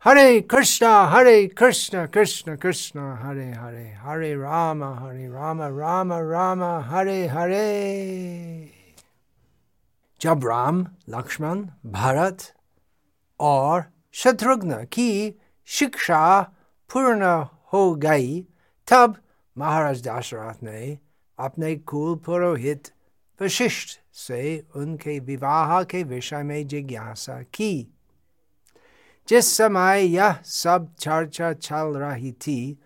Hare Krishna, Hare Krishna, Krishna Krishna, Hare Hare, Hare Rama, Hare Rama, Rama Rama, Hare Hare. जब राम लक्ष्मण भरत और शत्रुघ्न की शिक्षा पूर्ण हो गई तब महाराज दशरथ ने अपने कुल पुरोहित वशिष्ठ से उनके विवाह के विषय में जिज्ञासा की जिस समय यह सब चर्चा चल रही थी,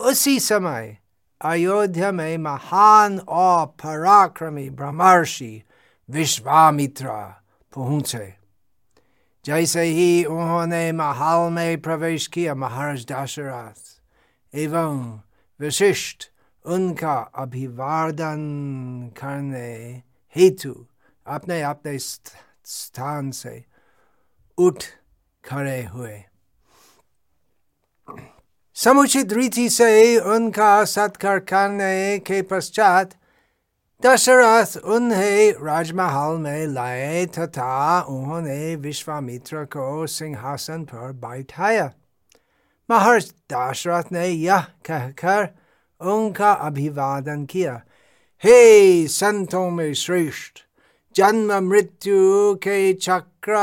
उसी समय अयोध्या में महान और पराक्रमी ब्रह्मर्षि विश्वामित्र पहुँचे। जैसे ही उन्होंने महल में प्रवेश किया महाराज दशरथ एवं विशिष्ट उनका अभिवादन करने हेतु अपने अपने स्थान से उठ खड़े हुए समुचित रीति से उनका सत्कार करने के पश्चात दशरथ उन्हें राजमहल में लाए तथा उन्होंने विश्वामित्र को सिंहासन पर बैठाया महर्ष दशरथ ने यह कहकर उनका अभिवादन किया हे संतों में श्रेष्ठ जन्म मृत्यु के चक्र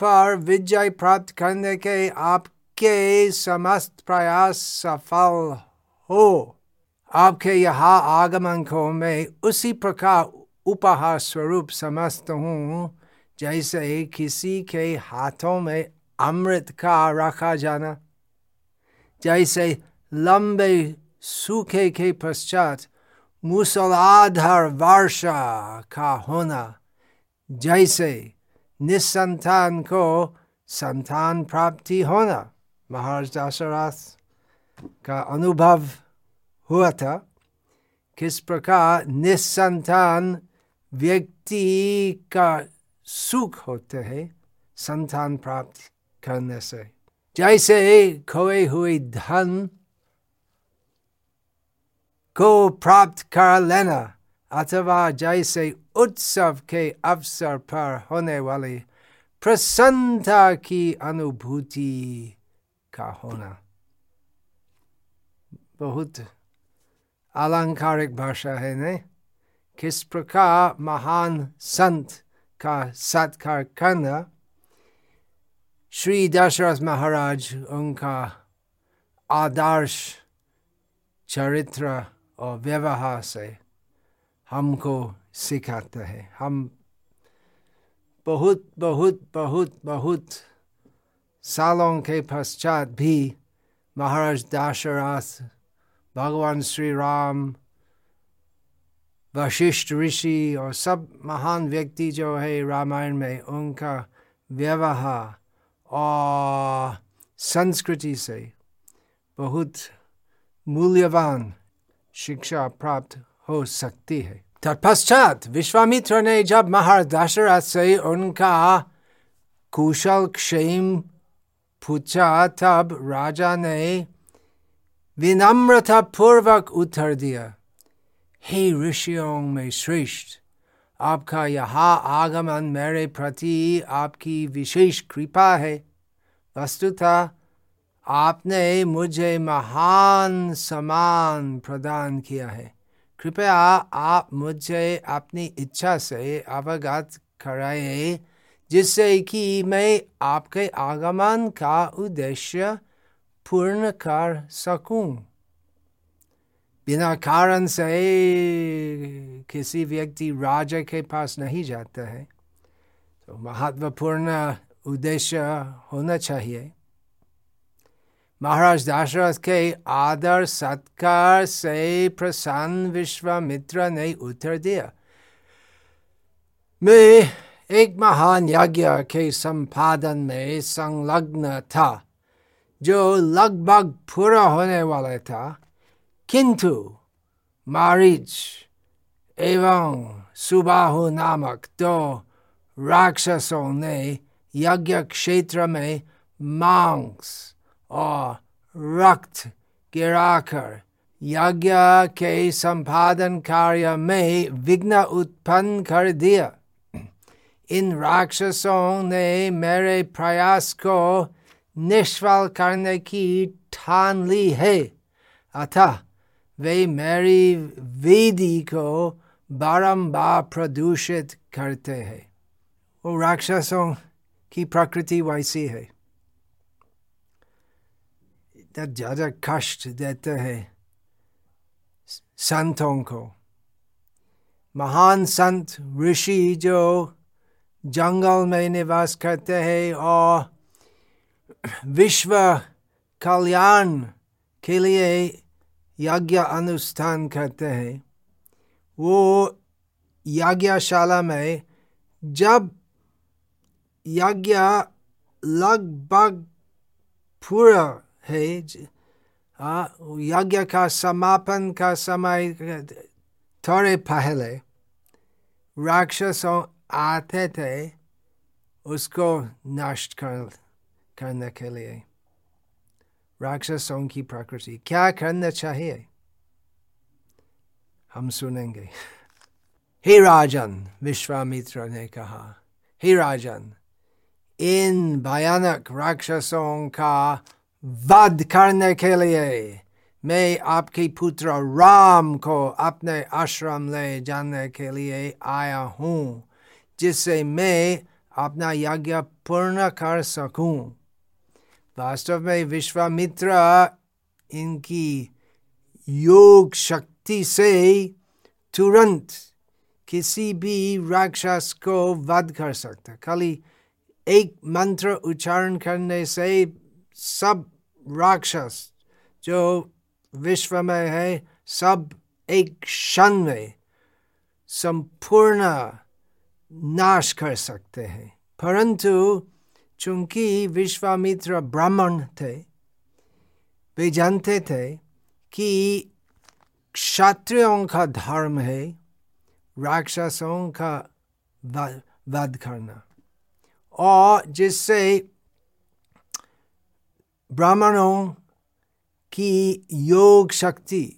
पर विजय प्राप्त करने के आपके समस्त प्रयास सफल हो आपके यहाँ आगमन को मैं उसी प्रकार उपहार स्वरूप समझता हूँ जैसे किसी के हाथों में अमृत का रखा जाना जैसे लंबे सूखे के पश्चात मूसलाधार वर्षा का होना जैसे निसंतान को संतान प्राप्ति होना महाराज दशरथ का अनुभव हुआ था, किस प्रकार निसंतान व्यक्ति का सुख होते हैं संतान प्राप्त करने से। जैसे खोए हुए धन को प्राप्त कर लेना अथवा जैसे उत्सव के अवसर पर होने वाली प्रसन्नता की अनुभूति का होना बहुत अलंकारिक भाषा है ने किस प्रकार महान संत का सत्कार करना श्री दशरथ महाराज उनका आदर्श चरित्र और व्यवहार से हमको सिखाते हैं। हम बहुत बहुत बहुत बहुत सालों के पश्चात भी महाराज दशरथ, भगवान श्री राम वशिष्ठ ऋषि और सब महान व्यक्ति जो है रामायण में, उनका व्यवहार और संस्कृति से बहुत मूल्यवान शिक्षा प्राप्त हो सकती है। तत्पश्चात विश्वामित्र ने जब महाराज दशरथ से उनका कुशल क्षेम पूछा, तब राजा ने विनम्रता पूर्वक उत्तर दिया, हे ऋषियों में श्रेष्ठ, आपका यहाँ आगमन मेरे प्रति आपकी विशेष कृपा है। वस्तुतः आपने मुझे महान सम्मान प्रदान किया है। कृपया आप मुझे अपनी इच्छा से अवगत कराए, जिससे कि मैं आपके आगमन का उद्देश्य पूर्ण कर सकूँ। बिना कारण से किसी व्यक्ति राजा के पास नहीं जाता है। तो महत्वपूर्ण उद्देश्य होना चाहिए। महाराज दशरथ के आदर सत्कार से प्रसन्न विश्वामित्र ने उत्तर दिया मैं एक महान यज्ञ के संपादन में संलग्न था जो लगभग पूरा होने वाला था किंतु मारिच एवं सुबाहु नामक दो राक्षसों ने यज्ञ क्षेत्र में मांस और रक्त गिराकर यज्ञ के संपादन कार्य में विघ्न उत्पन्न कर दिया। इन राक्षसों ने मेरे प्रयास को निष्फल करने की ठान ली है। अतः वे मेरी वेदी को बारंबार प्रदूषित करते हैं। वो राक्षसों की प्रकृति वैसी है। ज़्यादा कष्ट देते हैं संतों को महान संत ऋषि जो जंगल में निवास करते हैं और विश्व कल्याण के लिए यज्ञ अनुष्ठान करते हैं वो यज्ञशाला में जब यज्ञ लगभग पूरा है यज्ञ का समापन का समय थोड़े पहले राक्षसों आते थे उसको नष्ट कर करने के लिए राक्षसों की प्रकृति क्या करना चाहिए हम सुनेंगे हे राजन विश्वामित्र ने कहा हे राजन इन भयानक राक्षसों का वध करने के लिए मैं आपके पुत्र राम को अपने आश्रम ले जाने के लिए आया हूँ जिससे मैं अपना यज्ञ पूर्ण कर सकूँ वास्तव में विश्वामित्र इनकी योग शक्ति से तुरंत किसी भी राक्षस को वध कर सकता खाली एक मंत्र उच्चारण करने से सब राक्षस जो विश्व में है, सब एक क्षण में संपूर्ण नाश कर सकते हैं। परंतु चूँकि विश्वामित्र ब्राह्मण थे, वे जानते थे कि क्षत्रियों का धर्म है, राक्षसों का वध करना। और जिससे ब्राह्मणों की योग शक्ति,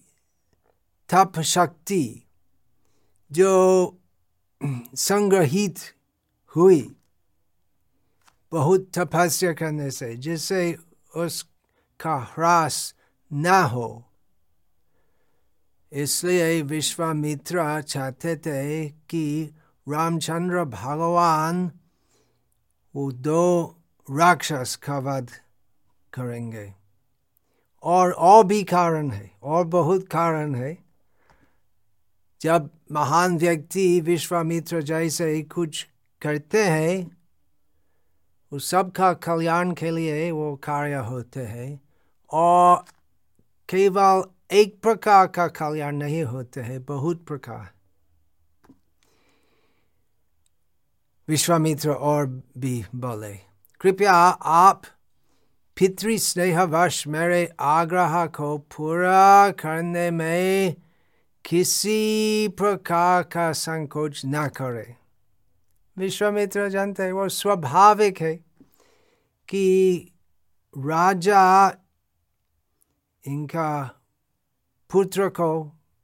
तप शक्ति जो संग्रहित हुई, बहुत तपस्या करने से, जिससे उसका ह्रास न हो। इसलिए विश्वामित्र चाहते थे कि रामचंद्र भगवान वो दो राक्षस का वध करेंगे। और और भी कारण है, और बहुत कारण है। जब महान व्यक्ति विश्वामित्र जैसे कुछ करते हैं, उस सबका कल्याण के लिए वो कार्य होते हैं, और केवल एक प्रकार का कल्याण नहीं होते हैं, बहुत प्रकार। विश्वामित्र और भी बोले, कृपया आप पितृ स्नेहवश मेरे आग्रह को पूरा करने में किसी प्रकार का संकोच न करे विश्वामित्र जानते हैं वो स्वाभाविक है कि राजा इनका पुत्र को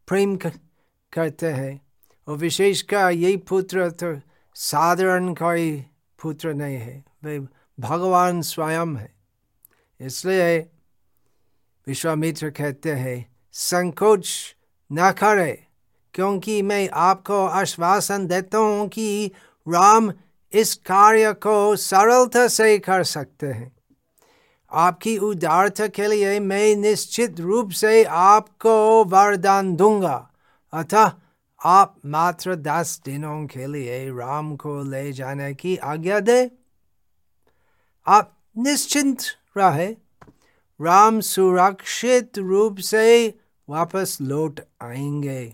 प्रेम करते हैं और विशेषकर यही पुत्र तो साधारण कोई पुत्र नहीं है वे भगवान स्वयं है इसलिए विश्वामित्र कहते हैं, संकोच न करे, क्योंकि मैं आपको आश्वासन देता हूँ कि राम इस कार्य को सरलता से कर सकते हैं। आपकी उदारता के लिए मैं निश्चित रूप से आपको वरदान दूँगा। अतः आप मात्र दस दिनों के लिए राम को ले जाने की आज्ञा दे। आप निश्चिंत रहे राम सुरक्षित रूप से वापस लौट आएँगे।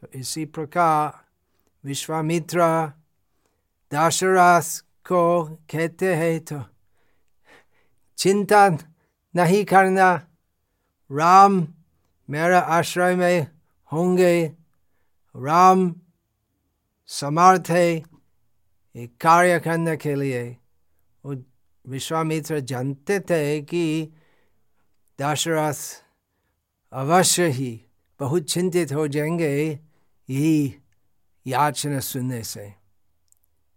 तो इसी प्रकार विश्वामित्र दशरथ को कहते हैं तो चिंता नहीं करना, राम मेरा आश्रय में होंगे। राम समर्थ है एक कार्य करने के लिए। विश्वामित्र जानते थे कि दशरथ अवश्य ही बहुत चिंतित हो जाएँगे, यही याचना सुनने से।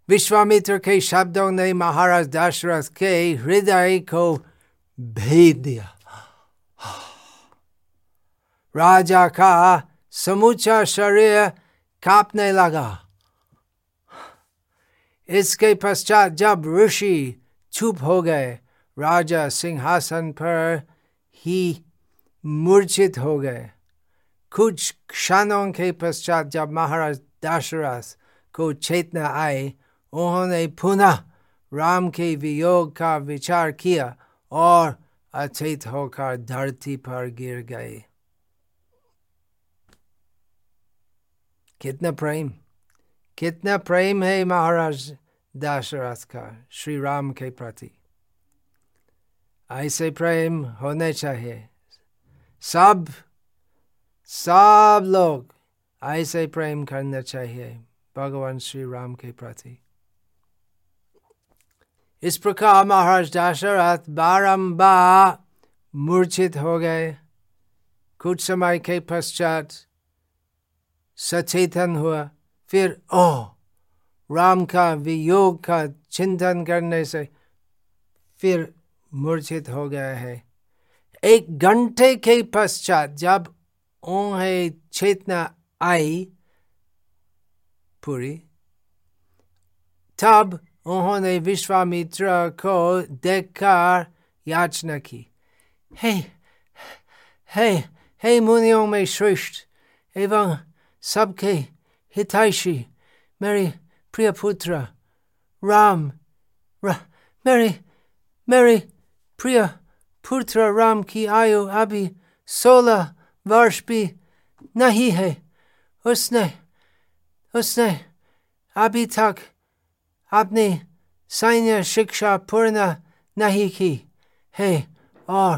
विश्वामित्र के शब्दों ने महाराज दशरथ के हृदय को भेद दिया। राजा का समूचा शरीर कांपने लगा। इसके पश्चात जब ऋषि चुप हो गए, राजा सिंहासन पर ही मूर्छित हो गए। कुछ क्षणों के पश्चात जब महाराज दशरथ को चेतना आए उन्होंने पुनः राम के वियोग का विचार किया और अचेत होकर धरती पर गिर गए। कितना प्रेम। कितना प्रेम है महाराज दशरथ का श्री राम के प्रति। ऐसे प्रेम होने चाहिए। सब सब लोग ऐसे प्रेम करना चाहिए भगवान श्री राम के प्रति। इस प्रकार महाराज दशरथ बारंबार मूर्छित हो गए। कुछ समय के पश्चात सचेतन हुआ। फिर ओ राम का वियोग का चिंतन करने से फिर मूर्छित हो गया है। एक घंटे के पश्चात जब उन्हें चेतना आई पूरी, तब उन्होंने विश्वामित्र को देखकर याचना की, हे हे हे मुनियों में श्रेष्ठ एवं सबके प्रिय पुत्र राम रा, मेरे मेरे प्रिय पुत्र राम की आयु अभी सोलह वर्ष भी नहीं है उसने उसने अभी तक अपनी सैन्य शिक्षा पूर्ण नहीं की है और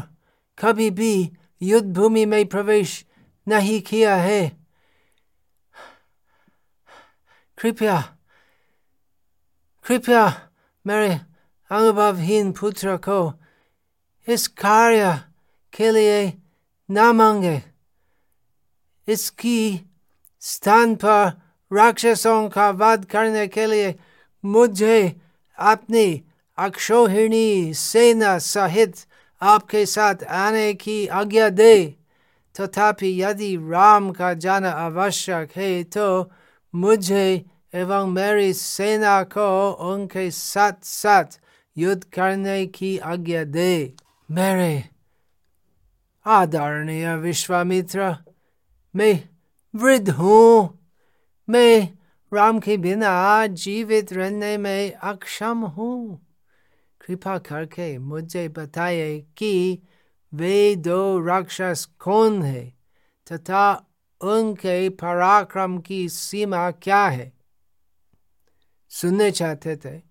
कभी भी युद्ध भूमि में प्रवेश नहीं किया है कृपया कृपया मेरे अनुभवहीन पुत्र को इस कार्य के लिए न मांगे इसकी स्थान पर राक्षसों का वध करने के लिए मुझे अपनी अक्षोहिणी सेना सहित आपके साथ आने की आज्ञा दे तथापि यदि राम का जाना आवश्यक है तो मुझे एवं मेरी सेना को उनके साथ साथ युद्ध करने की आज्ञा दे। मेरे आदरणीय विश्वामित्र, मैं वृद्ध हूँ। मैं राम के बिना जीवित रहने में अक्षम हूँ। कृपा करके मुझे बताइए कि वे दो राक्षस कौन है तथा उनके पराक्रम की सीमा क्या है? सुनने चाहते थे।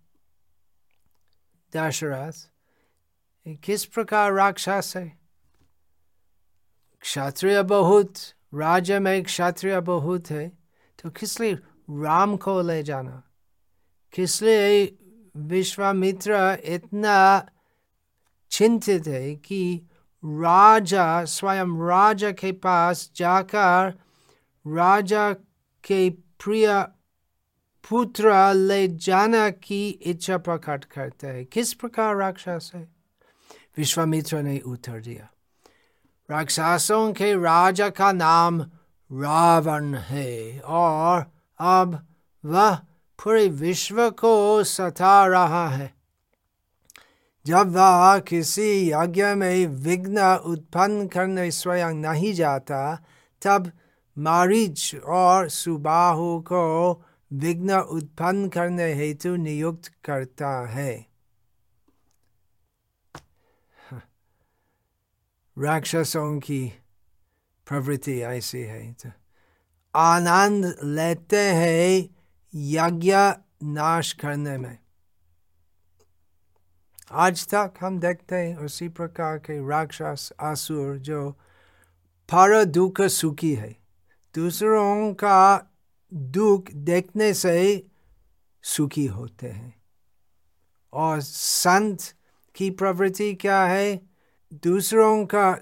दशरथ किस प्रकार राक्षस है? क्षत्रिय बहुत, राज्य में क्षत्रिय बहुत है तो किस लिए राम को ले जाना? किस लिए विश्वामित्र इतना चिंतित है कि राजा, स्वयं राजा के पास जाकर राजा के प्रिय पुत्र ले जाना की इच्छा प्रकट करते हैं। किस प्रकार राक्षस है? विश्वामित्र ने उत्तर दिया। राक्षसों के राजा का नाम रावण है और अब वह पूरे विश्व को सता रहा है। जब वह किसी यज्ञ में विघ्न उत्पन्न करने स्वयं नहीं जाता, तब मारीच और सुबाहु को विघ्न उत्पन्न करने हेतु नियुक्त करता है। राक्षसों की प्रवृत्ति ऐसी है। तो आनंद लेते हैं यज्ञ नाश करने में। आज तक हम देखते हैं उसी प्रकार के राक्षस आसुर जो पर दुख सुखी है दूसरों का दुख देखने से सुखी होते हैं और संत की प्रवृत्ति क्या है दूसरों का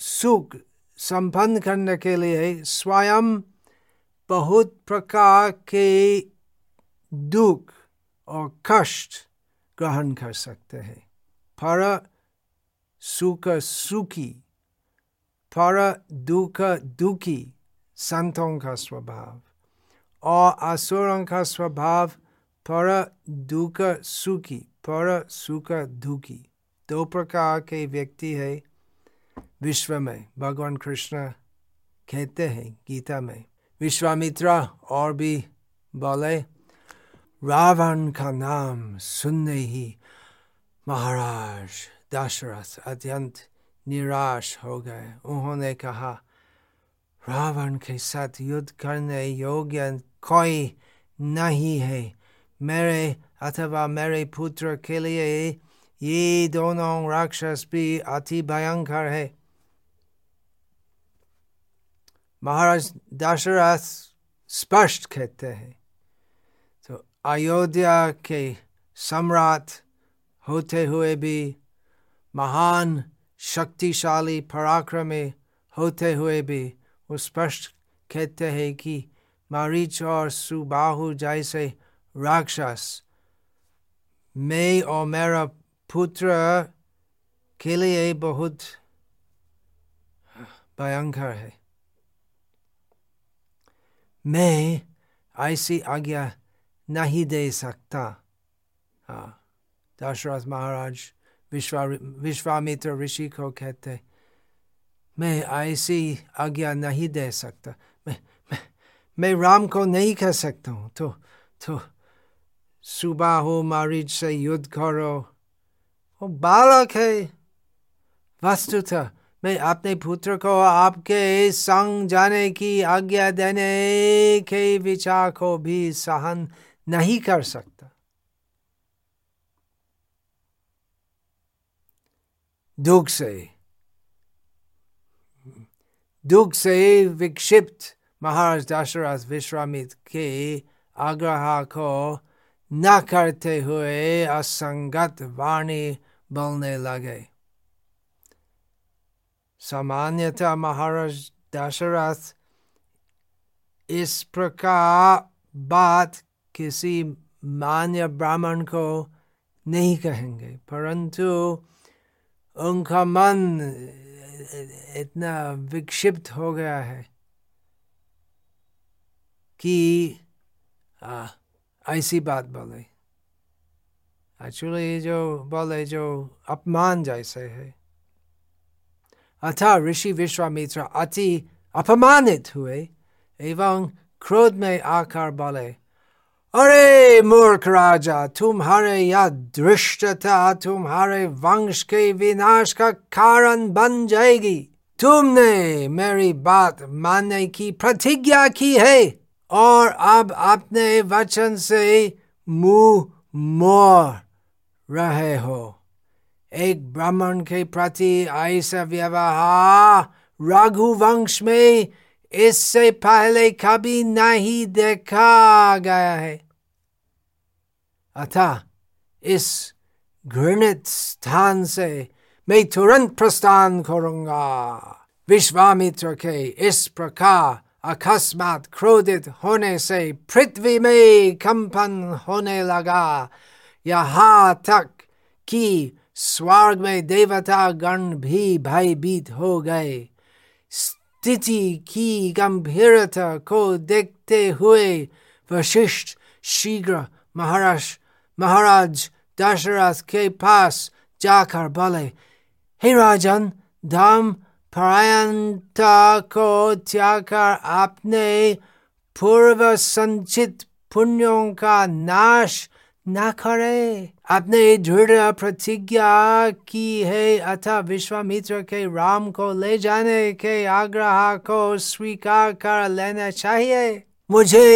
सुख संपन्न करने के लिए स्वयं बहुत प्रकार के दुख और कष्ट ग्रहण कर सकते हैं। पर सुख सुखी पर दुख दुखी संतों का स्वभाव और असुरों का स्वभाव पर दुख सुखी पर सुख दुखी। दो प्रकार के व्यक्ति है विश्व में, भगवान कृष्ण कहते हैं गीता में। विश्वामित्र और भी बोले रावण का नाम सुनने ही महाराज दशरथ अत्यंत निराश हो गए उन्होंने कहा रावण के साथ युद्ध करने योग्य कोई नहीं है मेरे अथवा मेरे पुत्र के लिए ये दोनों राक्षस भी अति भयंकर है महाराज दशरथ स्पष्ट कहते हैं अयोध्या के सम्राट होते हुए भी महान शक्तिशाली पराक्रमी होते हुए भी वो स्पष्ट कहते हैं कि मारीच और सुबाहु जैसे राक्षस मैं और मेरा पुत्र के लिए बहुत भयंकर है मैं ऐसी आज्ञा नहीं दे सकता। हाँ दशरथ महाराज विश्वा विश्वामित्र ऋषि को कहते मैं ऐसी आज्ञा नहीं दे सकता। मैं मैं, मैं राम को नहीं कह सकता हूँ। तो तो सुबह हो मारिज से युद्ध करो। वो बालक है। वस्तुतः मैं अपने पुत्र को आपके संग जाने की आज्ञा देने के विचार को भी सहन नहीं कर सकता। दुख से दुख से विक्षिप्त महाराज दशरथ विश्वामित के आग्रह को न करते हुए असंगत वाणी बोलने लगे। सामान्यतः महाराज दशरथ इस प्रकार बात किसी मान्य ब्राह्मण को नहीं कहेंगे, परंतु उनका मन इतना विक्षिप्त हो गया है कि ऐसी बात बोले। एक्चुअली जो बोले, जो अपमान जैसे है। अतः ऋषि विश्वामित्र अति अपमानित हुए, एवं क्रोध में आकर बोले अरे मूर्ख राजा, तुम्हारे यह दृष्टता तुम्हारे वंश के विनाश का कारण बन जाएगी। तुमने मेरी बात मानने की प्रतिज्ञा की है और अब अपने वचन से मुँह मोर रहे हो। एक ब्राह्मण के प्रति ऐसा व्यवहार रघुवंश में इससे पहले कभी नहीं देखा गया है। अतः इस घृणित स्थान से मैं तुरंत प्रस्थान करूँगा विश्वामित्र के इस प्रकार अकस्मात क्रोधित होने से पृथ्वी में कंपन होने लगा यहाँ तक कि स्वर्ग में देवता गण भी भयभीत हो गए स्थिति की गंभीरता को देखते हुए वशिष्ठ शीघ्र महाराज महाराज दशरथ के पास जाकर बोले हे राजन धर्म परायणता को त्याग कर आपने पूर्व संचित पुण्यों का नाश न करे आपने दृढ़ प्रतिज्ञा की है अतः विश्वामित्र के राम को ले जाने के आग्रह को स्वीकार कर लेना चाहिए मुझे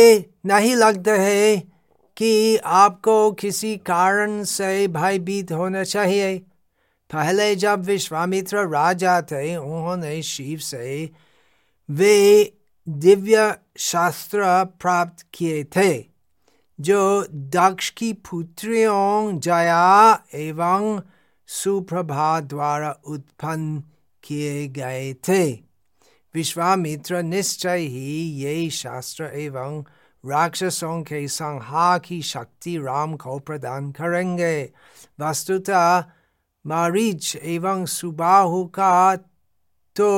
नहीं लगता है कि आपको किसी कारण से भयभीत होना चाहिए। पहले जब विश्वामित्र राजा थे, उन्होंने शिव से वे दिव्य शास्त्र प्राप्त किए थे, जो दक्ष की पुत्रियों जया एवं सुप्रभा द्वारा उत्पन्न किए गए थे। विश्वामित्र निश्चय ही ये शास्त्र एवं राक्षसों के संहार की शक्ति राम को प्रदान करेंगे वस्तुतः मारीच एवं सुबाहु का तो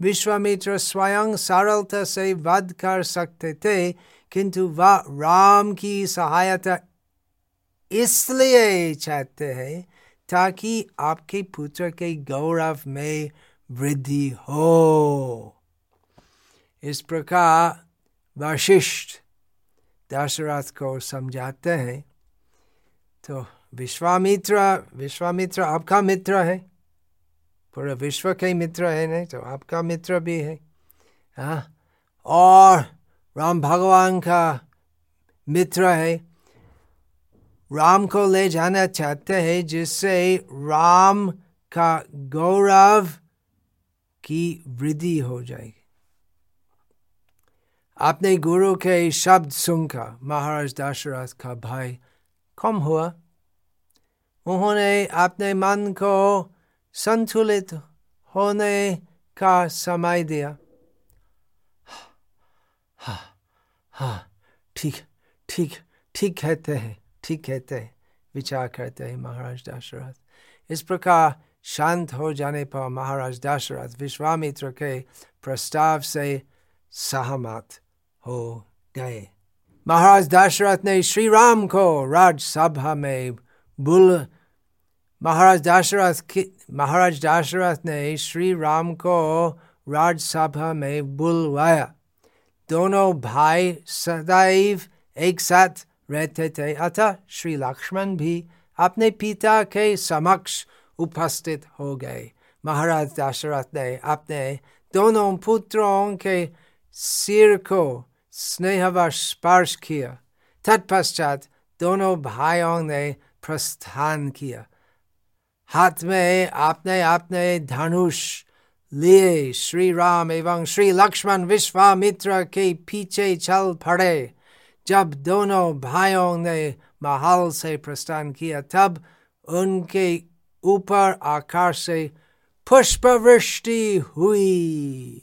विश्वामित्र स्वयं सरलता से वध कर सकते थे किंतु वह राम की सहायता इसलिए चाहते हैं ताकि आपके पुत्र के गौरव में वृद्धि हो इस प्रकार वशिष्ठ दशरथ को समझाते हैं। तो विश्वामित्र विश्वामित्र आपका मित्र है। पूरे विश्व के मित्र है, नहीं तो आपका मित्र भी है। हाँ और राम भगवान का मित्र है। राम को ले जाना चाहते हैं, जिससे राम का गौरव की वृद्धि हो जाएगी। अपने गुरु के शब्द सुनकर महाराज दशरथ का भाई कम हुआ उन्होंने अपने मन को संतुलित होने का समय दिया हाँ हाँ ठीक ठीक ठीक कहते हैं ठीक कहते हैं विचार करते हैं महाराज दशरथ इस प्रकार शांत हो जाने पर महाराज दशरथ विश्वामित्र के प्रस्ताव से सहमत हो गए। महाराज दशरथ ने श्री राम को राजसभा में बुल, महाराज दशरथ महाराज दशरथ ने श्री राम को राजसभा में बुलवाया। दोनों भाई सदैव एक साथ रहते थे, अतः श्री लक्ष्मण भी अपने पिता के समक्ष उपस्थित हो गए। महाराज दशरथ ने अपने दोनों पुत्रों के सिर को स्नेहवश स्पर्श किया तत्पश्चात दोनों भाइयों ने प्रस्थान किया हाथ में आपने आपने धनुष लिए श्री राम एवं श्री लक्ष्मण विश्वामित्र के पीछे चल पड़े जब दोनों भाइयों ने महल से प्रस्थान किया तब उनके ऊपर आकाश से पुष्पवृष्टि हुई